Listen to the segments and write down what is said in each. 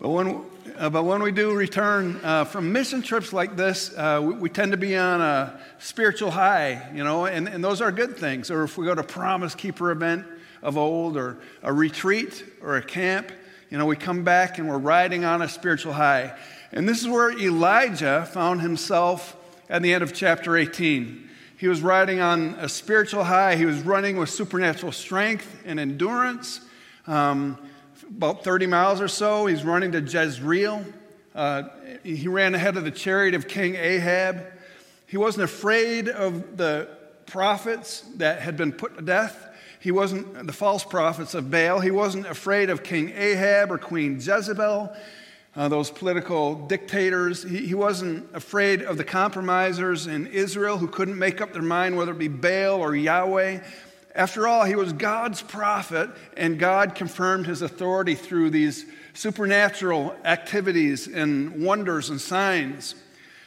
But when, uh, but when we do return uh, from mission trips like this, uh, we, we, tend to be on a spiritual high, you know, and, and those are good things. Or if we go to Promise Keeper event of old, or a retreat, or a camp, you know, we come back and we're riding on a spiritual high. And this is where Elijah found himself at the end of chapter 18. He was riding on a spiritual high. He was running with supernatural strength and endurance. Um, about 30 miles or so, he's running to Jezreel. Uh, he ran ahead of the chariot of King Ahab. He wasn't afraid of the prophets that had been put to death. He wasn't the false prophets of Baal. He wasn't afraid of King Ahab or Queen Jezebel, uh, those political dictators. He, he wasn't afraid of the compromisers in Israel who couldn't make up their mind whether it be Baal or Yahweh. After all, he was God's prophet, and God confirmed his authority through these supernatural activities and wonders and signs.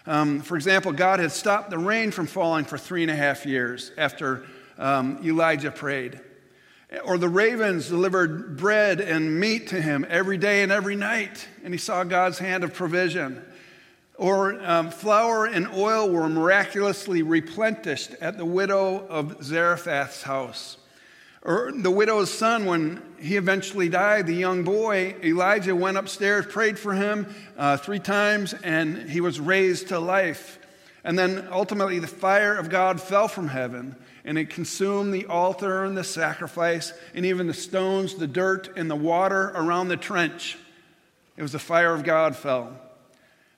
Um, for example, God had stopped the rain from falling for three and a half years after um, Elijah prayed. Or the ravens delivered bread and meat to him every day and every night, and he saw God's hand of provision. Or um, flour and oil were miraculously replenished at the widow of Zarephath's house. Or the widow's son, when he eventually died, the young boy, Elijah went upstairs, prayed for him uh, three times, and he was raised to life. And then ultimately, the fire of God fell from heaven, and it consumed the altar and the sacrifice, and even the stones, the dirt, and the water around the trench. It was the fire of God fell.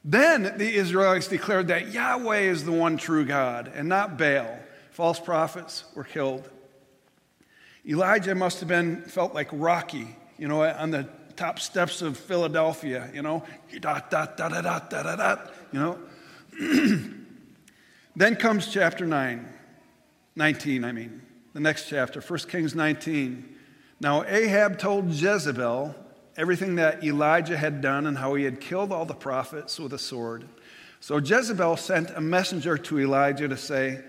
Then the Israelites declared that Yahweh is the one true God and not Baal. False prophets were killed. Elijah must have been felt like Rocky, you know, on the top steps of Philadelphia, you know, you know. then comes chapter 9, 19, I mean, the next chapter, 1 Kings 19. Now Ahab told Jezebel, everything that Elijah had done and how he had killed all the prophets with a sword. So Jezebel sent a messenger to Elijah to say,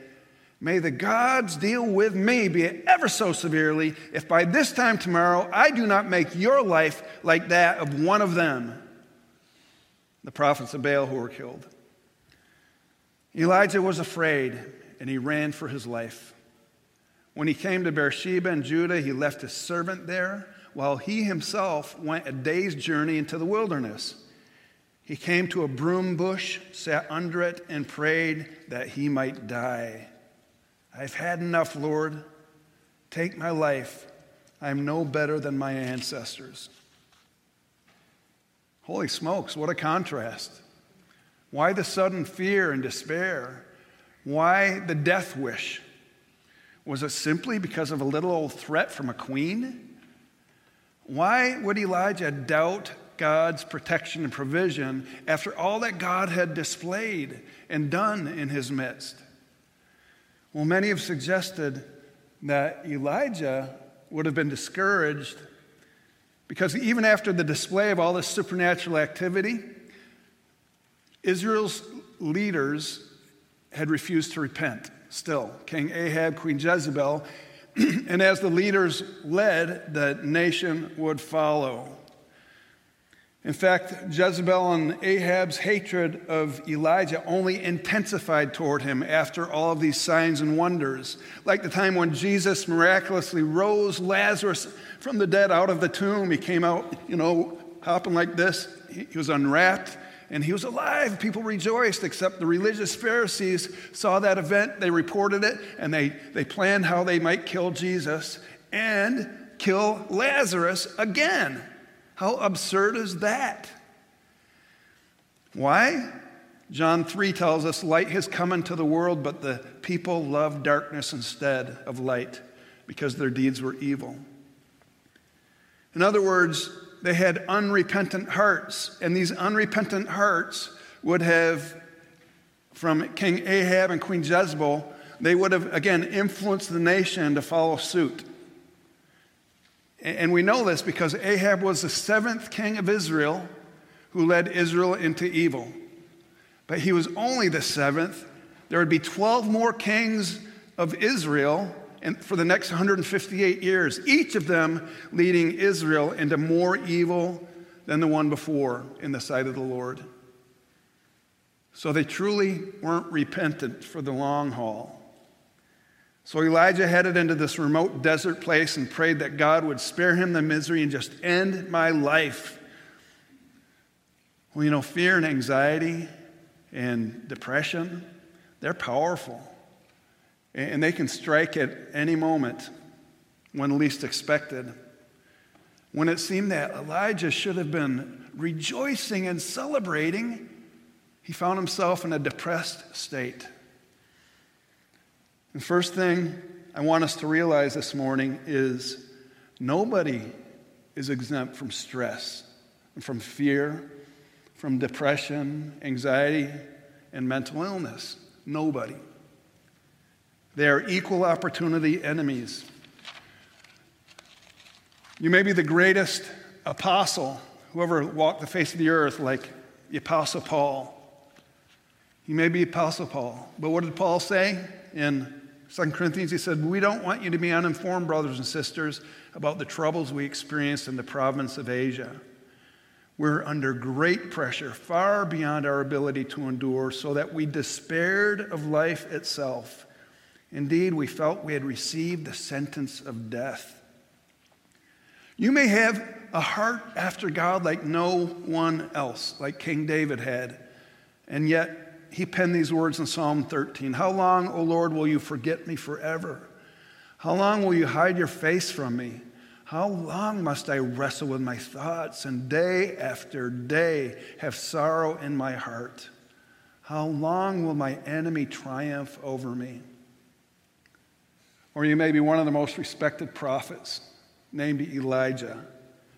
May the gods deal with me, be it ever so severely, if by this time tomorrow I do not make your life like that of one of them, the prophets of Baal who were killed. Elijah was afraid and he ran for his life. When he came to Beersheba in Judah, he left his servant there while he himself went a day's journey into the wilderness. He came to a broom bush, sat under it, and prayed that he might die. I've had enough, Lord. Take my life. I am no better than my ancestors. Holy smokes, what a contrast. Why the sudden fear and despair? Why the death wish? Was it simply because of a little old threat from a queen? Why would Elijah doubt God's protection and provision after all that God had displayed and done in his midst? Well, many have suggested that Elijah would have been discouraged because even after the display of all this supernatural activity, Israel's leaders had refused to repent still. King Ahab, Queen Jezebel, and as the leaders led, the nation would follow. In fact, Jezebel and Ahab's hatred of Elijah only intensified toward him after all of these signs and wonders. Like the time when Jesus miraculously rose Lazarus from the dead out of the tomb. He came out, you know, hopping like this. He was unwrapped and he was alive. People rejoiced, except the religious Pharisees saw that event, they reported it, and they, they planned how they might kill Jesus and kill Lazarus again. How absurd is that? Why? John 3 tells us light has come into the world, but the people loved darkness instead of light because their deeds were evil. In other words, they had unrepentant hearts, and these unrepentant hearts would have, from King Ahab and Queen Jezebel, they would have again influenced the nation to follow suit. And we know this because Ahab was the seventh king of Israel who led Israel into evil. But he was only the seventh. There would be 12 more kings of Israel and for the next 158 years, each of them leading Israel into more evil than the one before in the sight of the Lord. So they truly weren't repentant for the long haul. So Elijah headed into this remote desert place and prayed that God would spare him the misery and just end my life. Well, you know, fear and anxiety and depression, they're powerful. And they can strike at any moment when least expected. When it seemed that Elijah should have been rejoicing and celebrating, he found himself in a depressed state. The first thing I want us to realize this morning is nobody is exempt from stress, from fear, from depression, anxiety, and mental illness. Nobody. They are equal opportunity enemies. You may be the greatest apostle who ever walked the face of the earth, like the Apostle Paul. You may be Apostle Paul, but what did Paul say in 2 Corinthians, he said, We don't want you to be uninformed, brothers and sisters, about the troubles we experienced in the province of Asia. We're under great pressure, far beyond our ability to endure, so that we despaired of life itself. Indeed, we felt we had received the sentence of death. You may have a heart after God like no one else, like King David had, and yet he penned these words in Psalm 13 How long, O Lord, will you forget me forever? How long will you hide your face from me? How long must I wrestle with my thoughts and day after day have sorrow in my heart? How long will my enemy triumph over me? Or you may be one of the most respected prophets, named Elijah,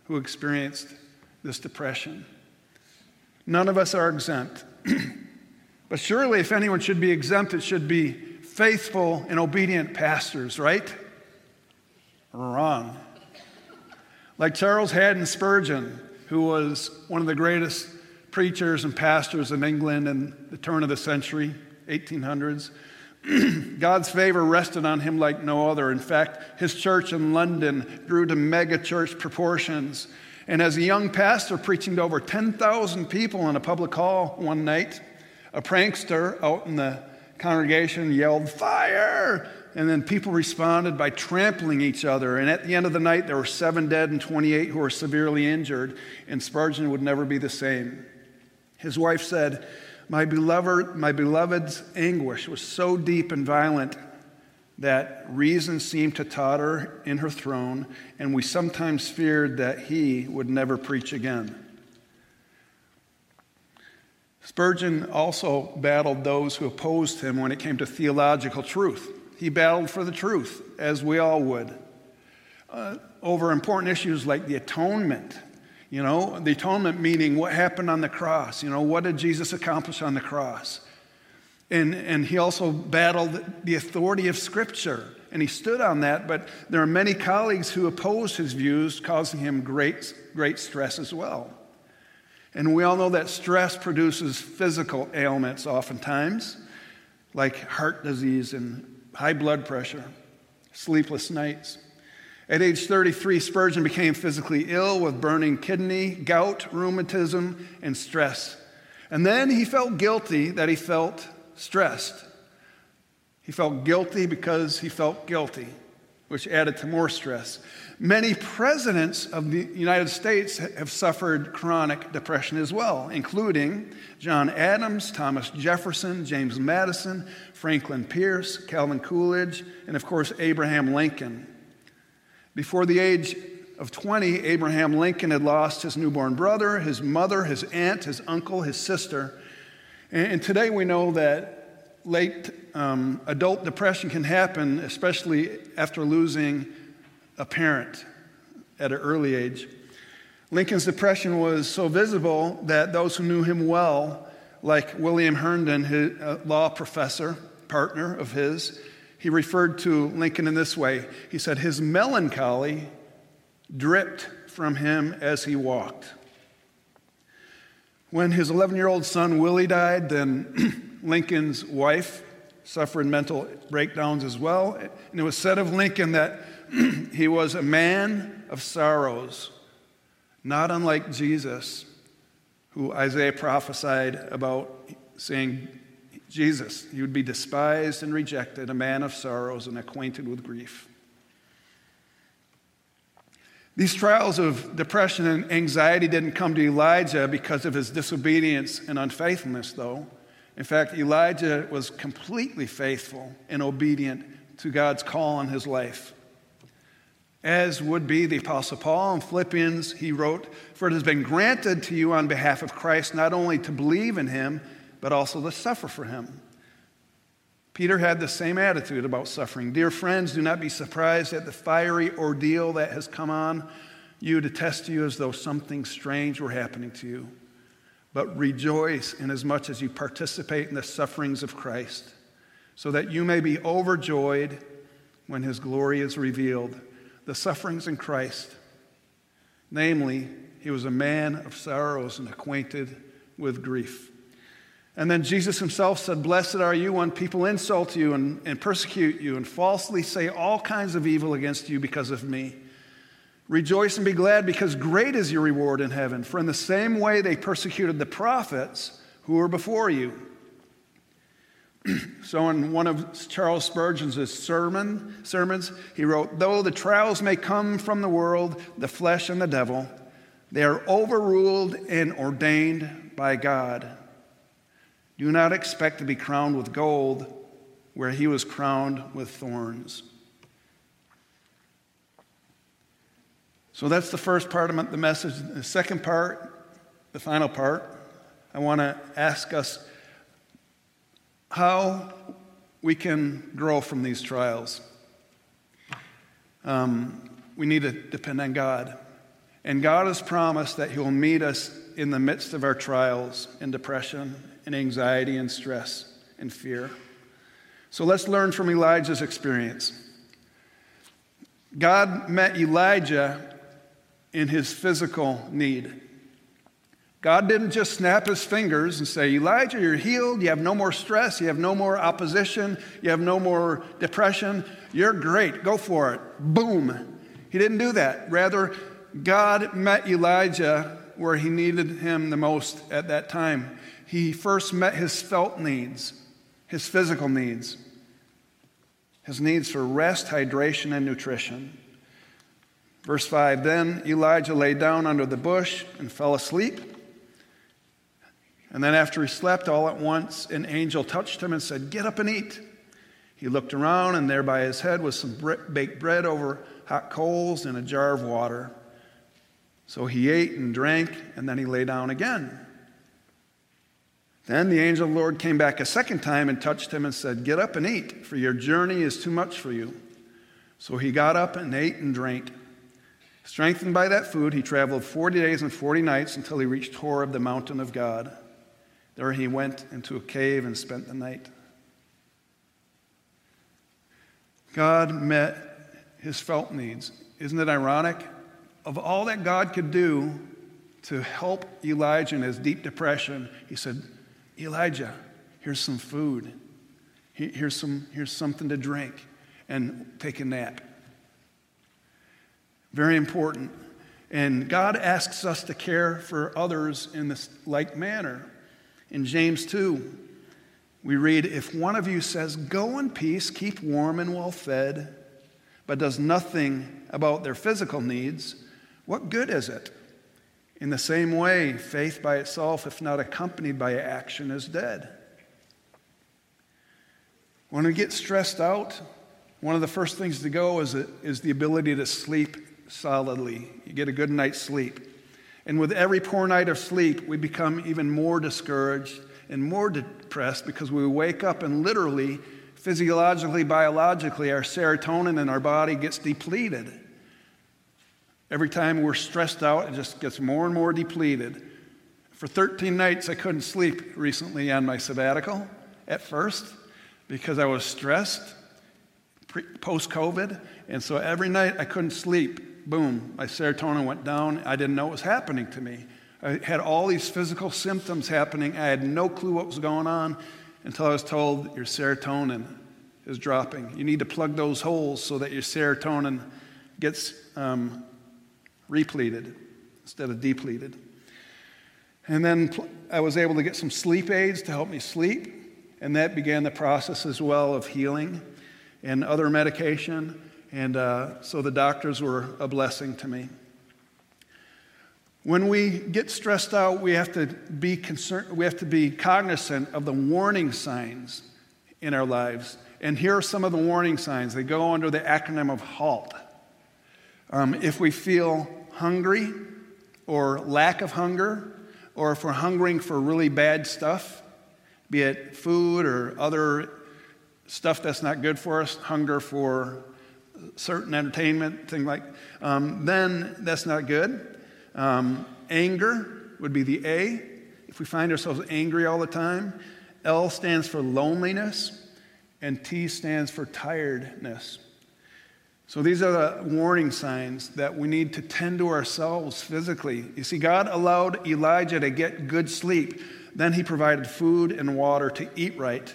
who experienced this depression. None of us are exempt. But surely, if anyone should be exempt, it should be faithful and obedient pastors, right? Wrong. Like Charles Haddon Spurgeon, who was one of the greatest preachers and pastors in England in the turn of the century, 1800s. God's favor rested on him like no other. In fact, his church in London grew to mega church proportions. And as a young pastor preaching to over 10,000 people in a public hall one night, a prankster out in the congregation yelled, Fire! And then people responded by trampling each other. And at the end of the night, there were seven dead and 28 who were severely injured, and Spurgeon would never be the same. His wife said, my, beloved, my beloved's anguish was so deep and violent that reason seemed to totter in her throne, and we sometimes feared that he would never preach again. Spurgeon also battled those who opposed him when it came to theological truth. He battled for the truth, as we all would, uh, over important issues like the atonement. You know, the atonement meaning what happened on the cross. You know, what did Jesus accomplish on the cross? And, and he also battled the authority of Scripture, and he stood on that, but there are many colleagues who opposed his views, causing him great, great stress as well. And we all know that stress produces physical ailments oftentimes, like heart disease and high blood pressure, sleepless nights. At age 33, Spurgeon became physically ill with burning kidney, gout, rheumatism, and stress. And then he felt guilty that he felt stressed. He felt guilty because he felt guilty, which added to more stress. Many presidents of the United States have suffered chronic depression as well, including John Adams, Thomas Jefferson, James Madison, Franklin Pierce, Calvin Coolidge, and of course, Abraham Lincoln. Before the age of 20, Abraham Lincoln had lost his newborn brother, his mother, his aunt, his uncle, his sister. And today we know that late um, adult depression can happen, especially after losing a parent at an early age. Lincoln's depression was so visible that those who knew him well, like William Herndon, his law professor, partner of his, he referred to Lincoln in this way. He said, His melancholy dripped from him as he walked. When his 11 year old son Willie died, then Lincoln's wife suffered mental breakdowns as well. And it was said of Lincoln that he was a man of sorrows not unlike Jesus, who Isaiah prophesied about, saying, Jesus, he would be despised and rejected, a man of sorrows and acquainted with grief. These trials of depression and anxiety didn't come to Elijah because of his disobedience and unfaithfulness, though. In fact, Elijah was completely faithful and obedient to God's call on his life. As would be the Apostle Paul in Philippians, he wrote, For it has been granted to you on behalf of Christ not only to believe in him, but also to suffer for him. Peter had the same attitude about suffering. Dear friends, do not be surprised at the fiery ordeal that has come on you to test you as though something strange were happening to you. But rejoice inasmuch as you participate in the sufferings of Christ, so that you may be overjoyed when his glory is revealed. The sufferings in Christ, namely, he was a man of sorrows and acquainted with grief. And then Jesus himself said, Blessed are you when people insult you and, and persecute you and falsely say all kinds of evil against you because of me. Rejoice and be glad because great is your reward in heaven. For in the same way they persecuted the prophets who were before you. so, in one of Charles Spurgeon's sermon, sermons, he wrote, Though the trials may come from the world, the flesh, and the devil, they are overruled and ordained by God. Do not expect to be crowned with gold where he was crowned with thorns. So that's the first part of the message. The second part, the final part, I want to ask us how we can grow from these trials. Um, we need to depend on God. And God has promised that He will meet us in the midst of our trials and depression and anxiety and stress and fear. So let's learn from Elijah's experience. God met Elijah in his physical need. God didn't just snap his fingers and say, Elijah, you're healed. You have no more stress. You have no more opposition. You have no more depression. You're great. Go for it. Boom. He didn't do that. Rather, God met Elijah where he needed him the most at that time he first met his felt needs, his physical needs, his needs for rest, hydration, and nutrition. Verse 5 Then Elijah lay down under the bush and fell asleep. And then, after he slept all at once, an angel touched him and said, Get up and eat. He looked around, and there by his head was some baked bread over hot coals and a jar of water. So he ate and drank, and then he lay down again. Then the angel of the Lord came back a second time and touched him and said, Get up and eat, for your journey is too much for you. So he got up and ate and drank. Strengthened by that food, he traveled 40 days and 40 nights until he reached Horeb, the mountain of God. There he went into a cave and spent the night. God met his felt needs. Isn't it ironic? Of all that God could do to help Elijah in his deep depression, he said, Elijah, here's some food. Here's, some, here's something to drink and take a nap. Very important. And God asks us to care for others in this like manner. In James 2, we read If one of you says, Go in peace, keep warm and well fed, but does nothing about their physical needs, what good is it? In the same way, faith by itself, if not accompanied by action, is dead. When we get stressed out, one of the first things to go is, is the ability to sleep solidly. You get a good night's sleep. And with every poor night of sleep, we become even more discouraged and more depressed because we wake up and literally, physiologically, biologically, our serotonin in our body gets depleted. Every time we're stressed out, it just gets more and more depleted. For 13 nights, I couldn't sleep recently on my sabbatical at first because I was stressed post COVID. And so every night I couldn't sleep. Boom, my serotonin went down. I didn't know what was happening to me. I had all these physical symptoms happening. I had no clue what was going on until I was told your serotonin is dropping. You need to plug those holes so that your serotonin gets um, repleted. instead of depleted. And then I was able to get some sleep aids to help me sleep. And that began the process as well of healing and other medication. And uh, so the doctors were a blessing to me. When we get stressed out, we have to be concerned, we have to be cognizant of the warning signs in our lives. And here are some of the warning signs. They go under the acronym of HALT. Um, if we feel hungry or lack of hunger, or if we're hungering for really bad stuff, be it food or other stuff that's not good for us, hunger for certain entertainment, thing like, um, then that's not good. Um, anger would be the A. If we find ourselves angry all the time, L stands for loneliness, and T stands for tiredness. So these are the warning signs that we need to tend to ourselves physically. You see, God allowed Elijah to get good sleep. Then he provided food and water to eat right.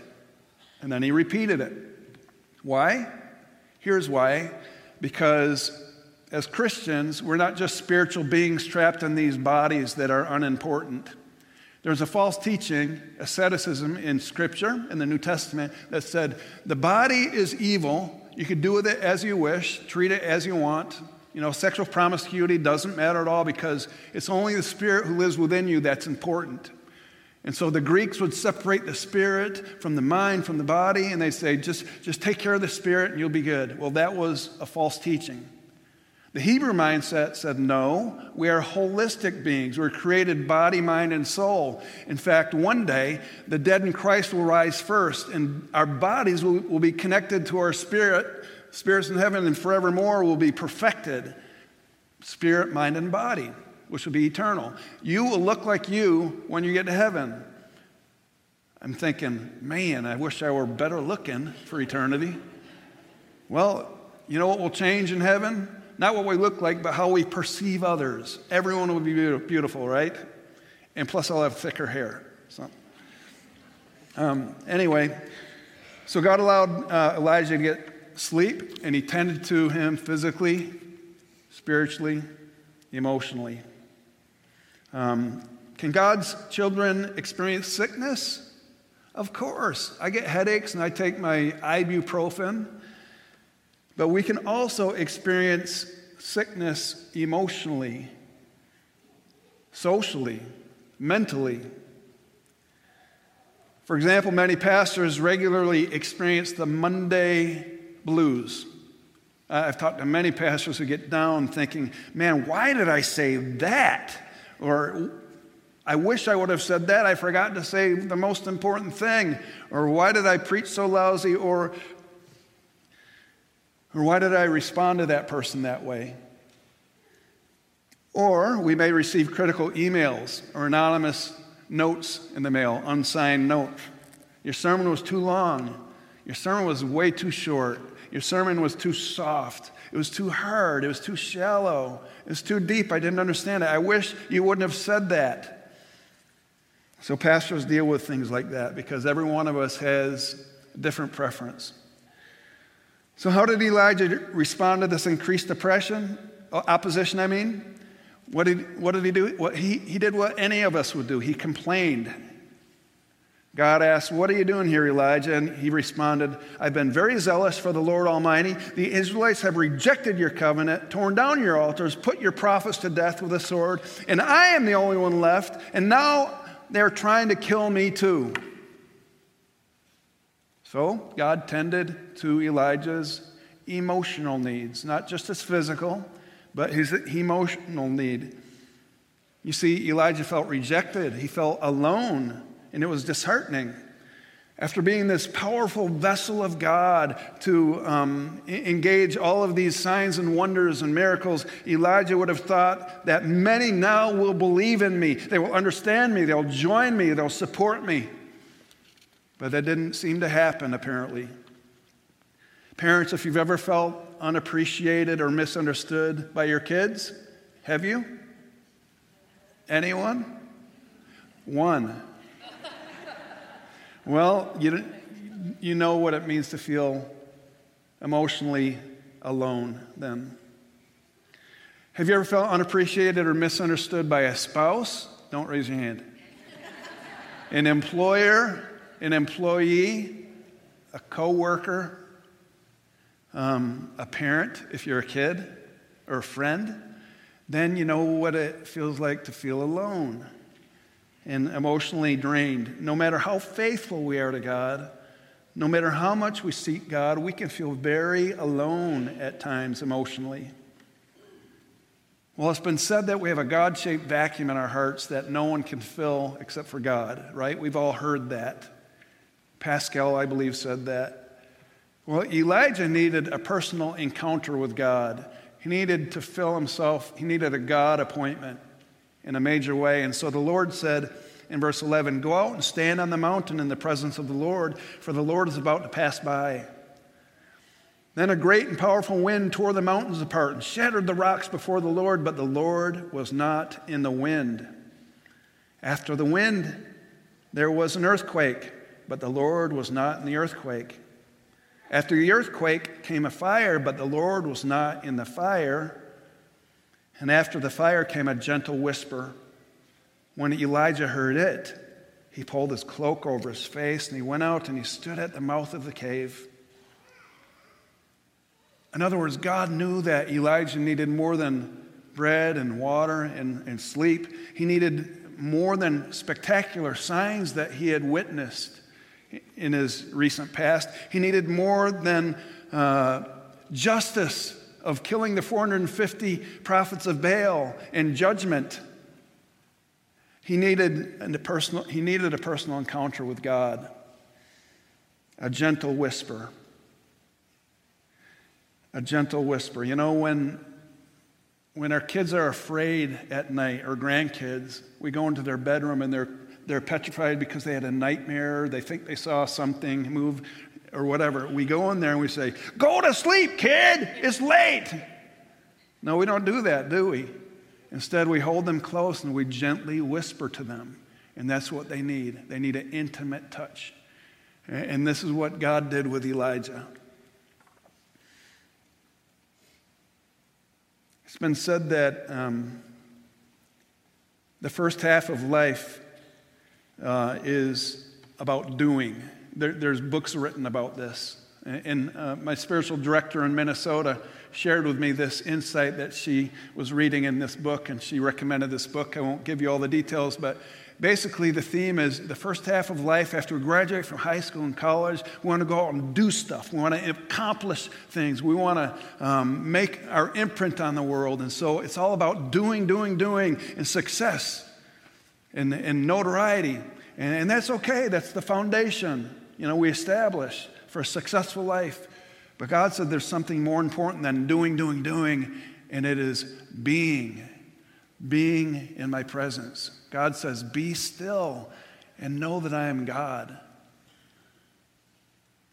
And then he repeated it. Why? Here's why. Because as Christians, we're not just spiritual beings trapped in these bodies that are unimportant. There's a false teaching, asceticism in Scripture, in the New Testament, that said the body is evil you can do with it as you wish, treat it as you want. You know, sexual promiscuity doesn't matter at all because it's only the spirit who lives within you that's important. And so the Greeks would separate the spirit from the mind, from the body, and they'd say, just, just take care of the spirit and you'll be good. Well, that was a false teaching. The Hebrew mindset said, no, we are holistic beings. We're created body, mind, and soul. In fact, one day, the dead in Christ will rise first, and our bodies will, will be connected to our spirit. Spirits in heaven and forevermore will be perfected spirit, mind, and body, which will be eternal. You will look like you when you get to heaven. I'm thinking, man, I wish I were better looking for eternity. Well, you know what will change in heaven? Not what we look like, but how we perceive others. Everyone will be beautiful, right? And plus, I'll have thicker hair. So, um, anyway, so God allowed uh, Elijah to get sleep, and he tended to him physically, spiritually, emotionally. Um, can God's children experience sickness? Of course. I get headaches and I take my ibuprofen. But we can also experience sickness emotionally, socially, mentally. For example, many pastors regularly experience the Monday blues. I've talked to many pastors who get down thinking, man, why did I say that? Or I wish I would have said that. I forgot to say the most important thing. Or why did I preach so lousy? Or or why did I respond to that person that way? Or we may receive critical emails or anonymous notes in the mail, unsigned note. Your sermon was too long. Your sermon was way too short. Your sermon was too soft. It was too hard. It was too shallow. It was too deep. I didn't understand it. I wish you wouldn't have said that. So, pastors deal with things like that because every one of us has a different preference. So, how did Elijah respond to this increased oppression, oh, opposition? I mean, what did, what did he do? What, he, he did what any of us would do. He complained. God asked, What are you doing here, Elijah? And he responded, I've been very zealous for the Lord Almighty. The Israelites have rejected your covenant, torn down your altars, put your prophets to death with a sword, and I am the only one left, and now they're trying to kill me too. So God tended to Elijah's emotional needs, not just his physical, but his emotional need. You see, Elijah felt rejected, he felt alone, and it was disheartening. After being this powerful vessel of God to um, engage all of these signs and wonders and miracles, Elijah would have thought that many now will believe in me. They will understand me. They'll join me. They'll support me. But that didn't seem to happen, apparently. Parents, if you've ever felt unappreciated or misunderstood by your kids, have you? Anyone? One. well, you, you know what it means to feel emotionally alone then. Have you ever felt unappreciated or misunderstood by a spouse? Don't raise your hand. An employer, an employee, a coworker, um, a parent, if you're a kid, or a friend, then you know what it feels like to feel alone and emotionally drained. No matter how faithful we are to God, no matter how much we seek God, we can feel very alone at times emotionally. Well, it's been said that we have a God shaped vacuum in our hearts that no one can fill except for God, right? We've all heard that. Pascal, I believe, said that. Well, Elijah needed a personal encounter with God. He needed to fill himself, he needed a God appointment in a major way. And so the Lord said in verse 11 Go out and stand on the mountain in the presence of the Lord, for the Lord is about to pass by. Then a great and powerful wind tore the mountains apart and shattered the rocks before the Lord, but the Lord was not in the wind. After the wind, there was an earthquake, but the Lord was not in the earthquake. After the earthquake came a fire, but the Lord was not in the fire. And after the fire came a gentle whisper. When Elijah heard it, he pulled his cloak over his face and he went out and he stood at the mouth of the cave. In other words, God knew that Elijah needed more than bread and water and, and sleep. He needed more than spectacular signs that he had witnessed in his recent past. He needed more than uh, justice of killing the 450 prophets of Baal and judgment. He needed, a personal, he needed a personal encounter with God, a gentle whisper. A gentle whisper. You know, when, when our kids are afraid at night, or grandkids, we go into their bedroom and they're they're petrified because they had a nightmare, they think they saw something move or whatever. We go in there and we say, Go to sleep, kid, it's late. No, we don't do that, do we? Instead, we hold them close and we gently whisper to them. And that's what they need. They need an intimate touch. And this is what God did with Elijah. It's been said that um, the first half of life uh, is about doing. There, there's books written about this. And uh, my spiritual director in Minnesota shared with me this insight that she was reading in this book, and she recommended this book. I won't give you all the details, but basically the theme is the first half of life after we graduate from high school and college, we want to go out and do stuff. We want to accomplish things. We want to um, make our imprint on the world. And so it's all about doing, doing, doing, and success and, and notoriety. And, and that's okay, that's the foundation you know, we establish for a successful life. But God said there's something more important than doing, doing, doing, and it is being, being in my presence. God says, Be still and know that I am God.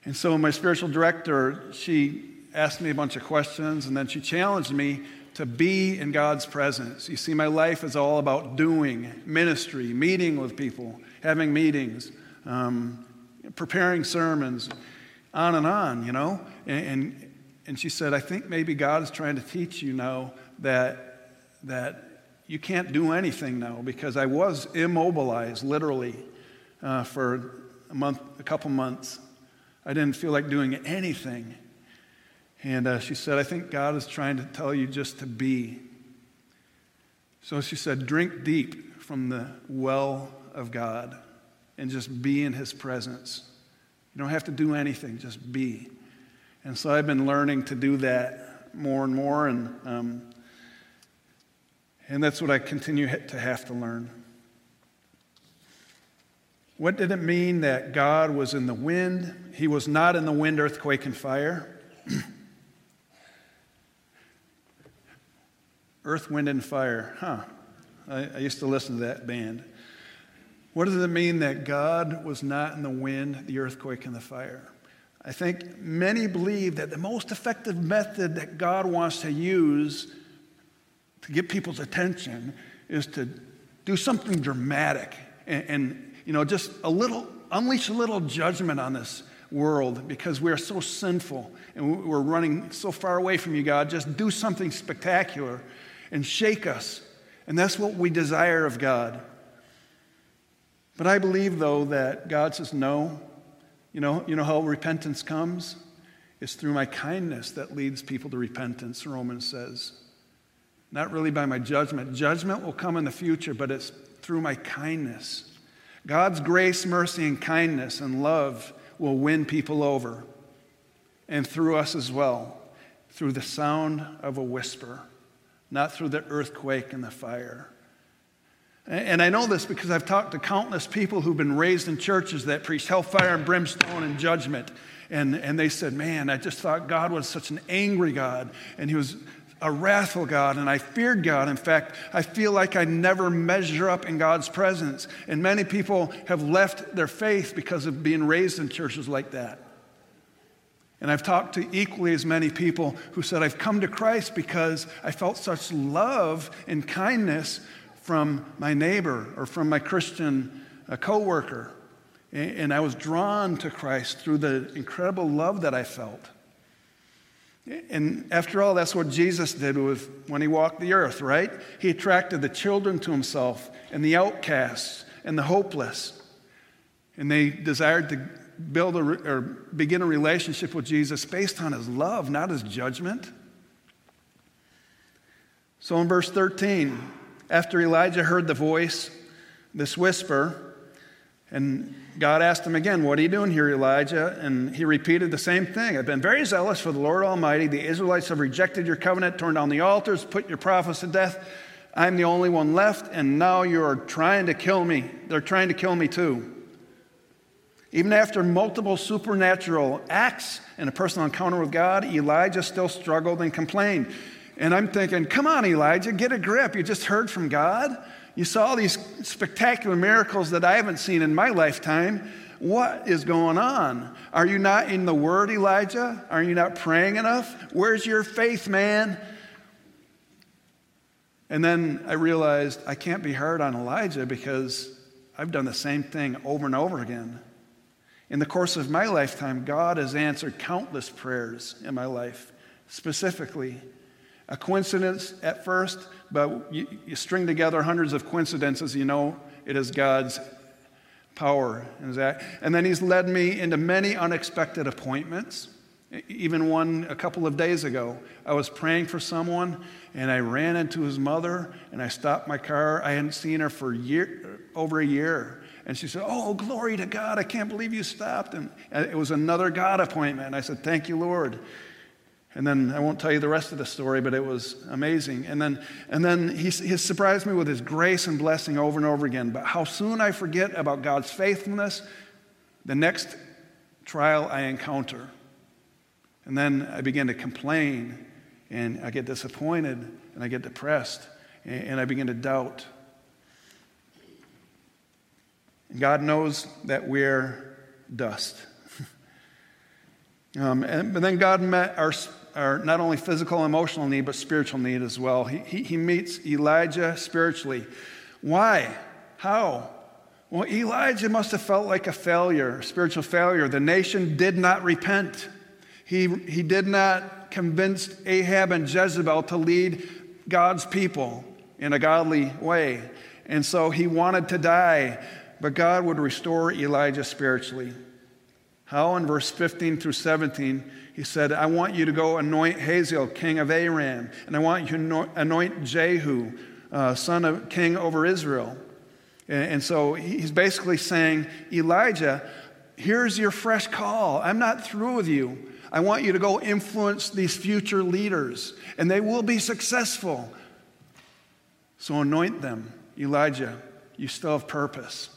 And so, my spiritual director, she asked me a bunch of questions, and then she challenged me to be in God's presence. You see, my life is all about doing, ministry, meeting with people, having meetings, um, preparing sermons, on and on, you know? And, and, and she said, I think maybe God is trying to teach you now that, that you can't do anything now because I was immobilized literally uh, for a month, a couple months. I didn't feel like doing anything. And uh, she said, I think God is trying to tell you just to be. So she said, drink deep from the well of God and just be in His presence. You don't have to do anything, just be. And so I've been learning to do that more and more, and, um, and that's what I continue to have to learn. What did it mean that God was in the wind? He was not in the wind, earthquake, and fire. Earth, Wind, and Fire. Huh. I, I, used to listen to that band. What does it mean that God was not in the wind, the earthquake, and the fire? I think many believe that the most effective method that God wants to use to get people's attention is to do something dramatic and, and you know, just a little, unleash a little judgment on this world because we are so sinful and we're running so far away from you, God. Just do something spectacular and shake us. And that's what we desire of God. But I believe, though, that God says, no. You know, you know how repentance comes? It's through my kindness that leads people to repentance, Romans says. Not really by my judgment. Judgment will come in the future, but it's through my kindness. God's grace, mercy, and kindness and love will win people over, and through us as well, through the sound of a whisper, not through the earthquake and the fire. And I know this because I've talked to countless people who've been raised in churches that preach hellfire and brimstone and judgment. And, and they said, Man, I just thought God was such an angry God, and He was a wrathful God, and I feared God. In fact, I feel like I never measure up in God's presence. And many people have left their faith because of being raised in churches like that. And I've talked to equally as many people who said, I've come to Christ because I felt such love and kindness from my neighbor or from my Christian uh, coworker. And I was drawn to Christ through the incredible love that I felt. And after all, that's what Jesus did with, when he walked the earth, right? He attracted the children to himself and the outcasts and the hopeless. And they desired to build a, or begin a relationship with Jesus based on his love, not his judgment. So in verse 13, after Elijah heard the voice, this whisper, and God asked him again, What are you doing here, Elijah? And he repeated the same thing. I've been very zealous for the Lord Almighty. The Israelites have rejected your covenant, torn down the altars, put your prophets to death. I'm the only one left, and now you're trying to kill me. They're trying to kill me too. Even after multiple supernatural acts and a personal encounter with God, Elijah still struggled and complained. And I'm thinking, come on, Elijah, get a grip. You just heard from God. You saw these spectacular miracles that I haven't seen in my lifetime. What is going on? Are you not in the Word, Elijah? Are you not praying enough? Where's your faith, man? And then I realized I can't be hard on Elijah because I've done the same thing over and over again. In the course of my lifetime, God has answered countless prayers in my life, specifically a coincidence at first, but you, you, string together hundreds of coincidences, you know it is God's power. And then He's led me into many unexpected appointments. Even one a couple of days ago, I was praying for someone and I ran into his mother and I stopped my car. I hadn't seen her for year, over a year. And she said, Oh, glory to God. I can't believe you stopped. And it was another God appointment. I said, Thank you, Lord. And then I won't tell you the rest of the story, but it was amazing. And then, and then he, he surprised me with his grace and blessing over and over again. But how soon I forget about God's faithfulness, the next trial I encounter. And then I begin to complain, and I get disappointed, and I get depressed, and, and I begin to doubt. And God knows that we're dust. um, and, but then God met our our not only physical emotional need, but spiritual need as well. He, he, he meets Elijah spiritually. Why? How? Well, Elijah must have felt like a failure, spiritual failure. The nation did not repent. He, he did not convince Ahab and Jezebel to lead God's people in a godly way. And so he wanted to die, but God would restore Elijah spiritually. How? In verse 15 through 17, he said, I want you to go anoint Hazael, king of Aram, and I want you to anoint Jehu, uh, son of king over Israel. And, and so he's basically saying, Elijah, here's your fresh call. I'm not through with you. I want you to go influence these future leaders, and they will be successful. So anoint them. Elijah, you still have purpose.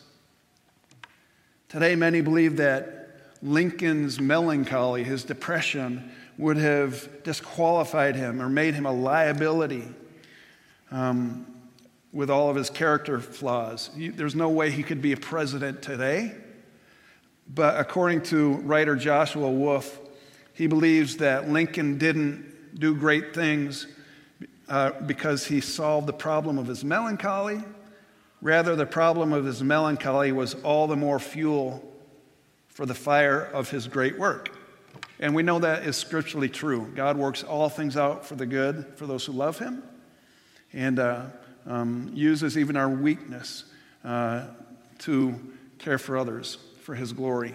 Today, many believe that Lincoln's melancholy, his depression, would have disqualified him or made him a liability um, with all of his character flaws. There's no way he could be a president today. But according to writer Joshua Wolf, he believes that Lincoln didn't do great things uh, because he solved the problem of his melancholy. Rather, the problem of his melancholy was all the more fuel for the fire of his great work. And we know that is scripturally true. God works all things out for the good for those who love him. and uh, um, uses even our weakness uh, to care for others for his glory.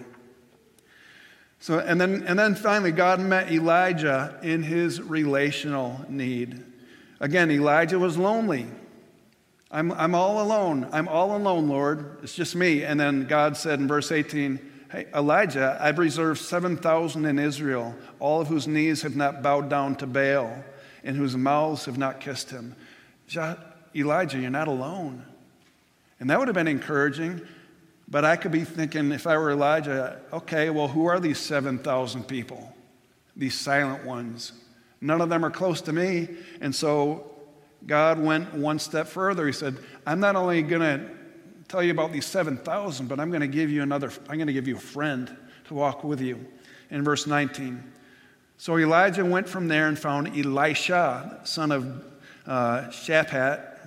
So, and then, and then finally, God met Elijah in his relational need. Again, Elijah was lonely. I'm, I'm all alone. I'm all alone, Lord. It's just me. And then God said in verse 18, Hey, Elijah, I've reserved 7,000 in Israel, all of whose knees have not bowed down to Baal, and whose mouths have not kissed him. Elijah, you're not alone. And that would have been encouraging. But I could be thinking, if I were Elijah, okay, well, who are these 7,000 people? These silent ones. None of them are close to me. And so God went one step further. He said, I'm not only going to tell you about these 7,000, but I'm going to give you another, I'm going to give you a friend to walk with you. In verse 19. So Elijah went from there and found Elisha, son of uh, Shaphat,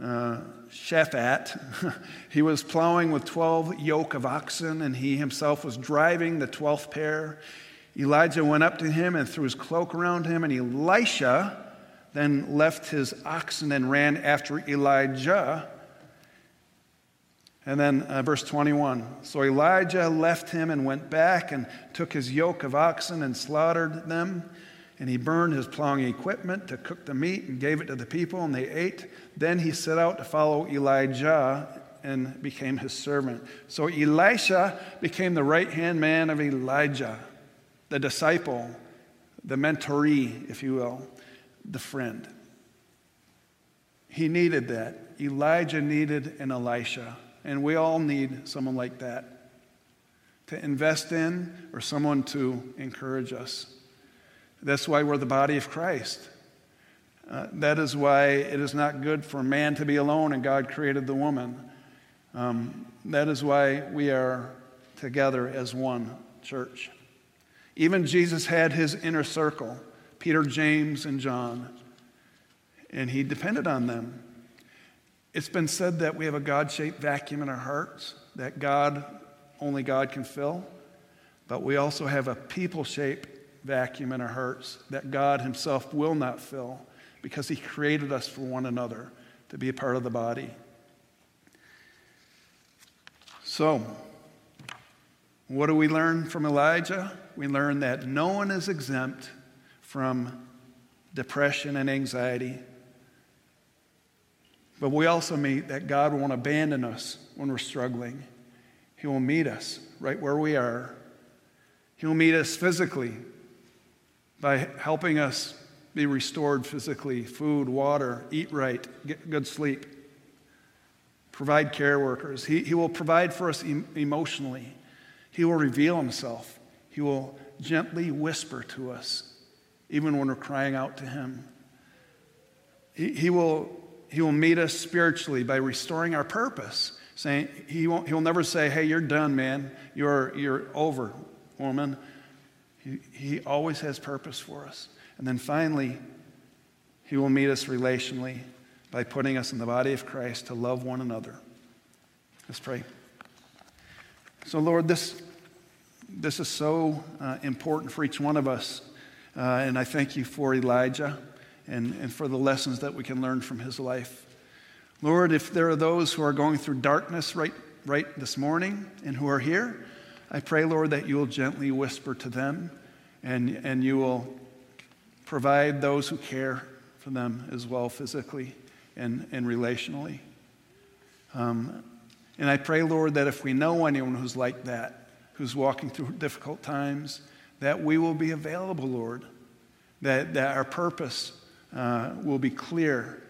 uh, Shaphat. he was plowing with 12 yoke of oxen, and he himself was driving the 12th pair. Elijah went up to him and threw his cloak around him, and Elisha then left his oxen and ran after Elijah. And then uh, verse 21 So Elijah left him and went back and took his yoke of oxen and slaughtered them. And he burned his plowing equipment to cook the meat and gave it to the people, and they ate. Then he set out to follow Elijah and became his servant. So Elisha became the right hand man of Elijah, the disciple, the mentoree, if you will, the friend. He needed that. Elijah needed an Elisha, and we all need someone like that to invest in or someone to encourage us. That's why we're the body of Christ. Uh, that is why it is not good for man to be alone, and God created the woman. Um, that is why we are together as one church. Even Jesus had his inner circle Peter, James, and John, and he depended on them. It's been said that we have a God shaped vacuum in our hearts that God, only God can fill, but we also have a people shaped vacuum in our hearts that God Himself will not fill because He created us for one another to be a part of the body. So, what do we learn from Elijah? We learn that no one is exempt from depression and anxiety. But we also meet that God won't abandon us when we're struggling. He will meet us right where we are. He will meet us physically by helping us be restored physically food, water, eat right, get good sleep, provide care workers. He, he will provide for us em- emotionally. He will reveal himself. He will gently whisper to us, even when we're crying out to him. He, he, will, he will meet us spiritually by restoring our purpose. Saying, he won't, he'll never say, Hey, you're done, man. You're, you're over, woman. He, he always has purpose for us. And then finally, He will meet us relationally by putting us in the body of Christ to love one another. Let's pray. So, Lord, this, this is so uh, important for each one of us. Uh, and I thank you for Elijah and, and for the lessons that we can learn from his life. Lord, if there are those who are going through darkness right, right this morning and who are here, I pray, Lord, that you will gently whisper to them and, and you will provide those who care for them as well, physically and, and relationally. Um, and I pray, Lord, that if we know anyone who's like that, who's walking through difficult times, that we will be available, Lord, that, that our purpose uh, will be clear,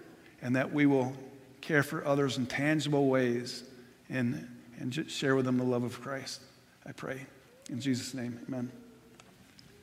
and that we will care for others in tangible ways and, and share with them the love of Christ. I pray. In Jesus' name, amen.